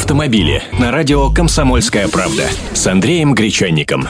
автомобили на радио «Комсомольская правда» с Андреем Гречанником.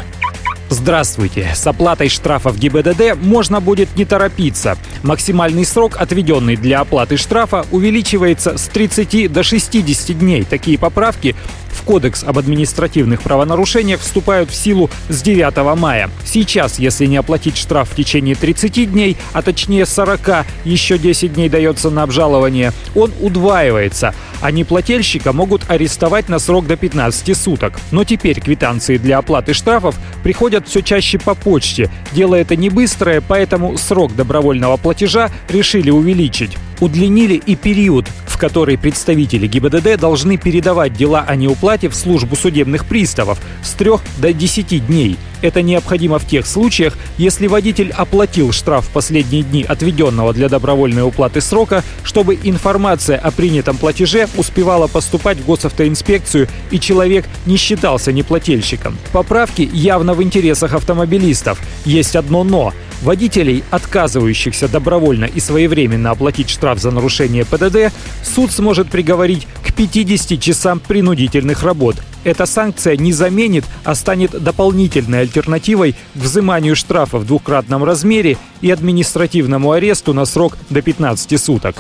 Здравствуйте! С оплатой штрафов ГИБДД можно будет не торопиться. Максимальный срок, отведенный для оплаты штрафа, увеличивается с 30 до 60 дней. Такие поправки в Кодекс об административных правонарушениях вступают в силу с 9 мая. Сейчас, если не оплатить штраф в течение 30 дней, а точнее 40, еще 10 дней дается на обжалование, он удваивается, а неплательщика могут арестовать на срок до 15 суток. Но теперь квитанции для оплаты штрафов приходят все чаще по почте. Дело это не быстрое, поэтому срок добровольного платежа решили увеличить. Удлинили и период, в который представители ГИБДД должны передавать дела о неуплате в службу судебных приставов с 3 до 10 дней. Это необходимо в тех случаях, если водитель оплатил штраф в последние дни отведенного для добровольной уплаты срока, чтобы информация о принятом платеже успевала поступать в госавтоинспекцию и человек не считался неплательщиком. Поправки явно в интересах автомобилистов. Есть одно «но». Водителей, отказывающихся добровольно и своевременно оплатить штраф за нарушение ПДД, суд сможет приговорить к 50 часам принудительных работ. Эта санкция не заменит, а станет дополнительной альтернативой к взиманию штрафа в двукратном размере и административному аресту на срок до 15 суток.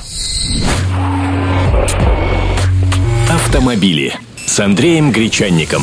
Автомобили с Андреем Гречанником.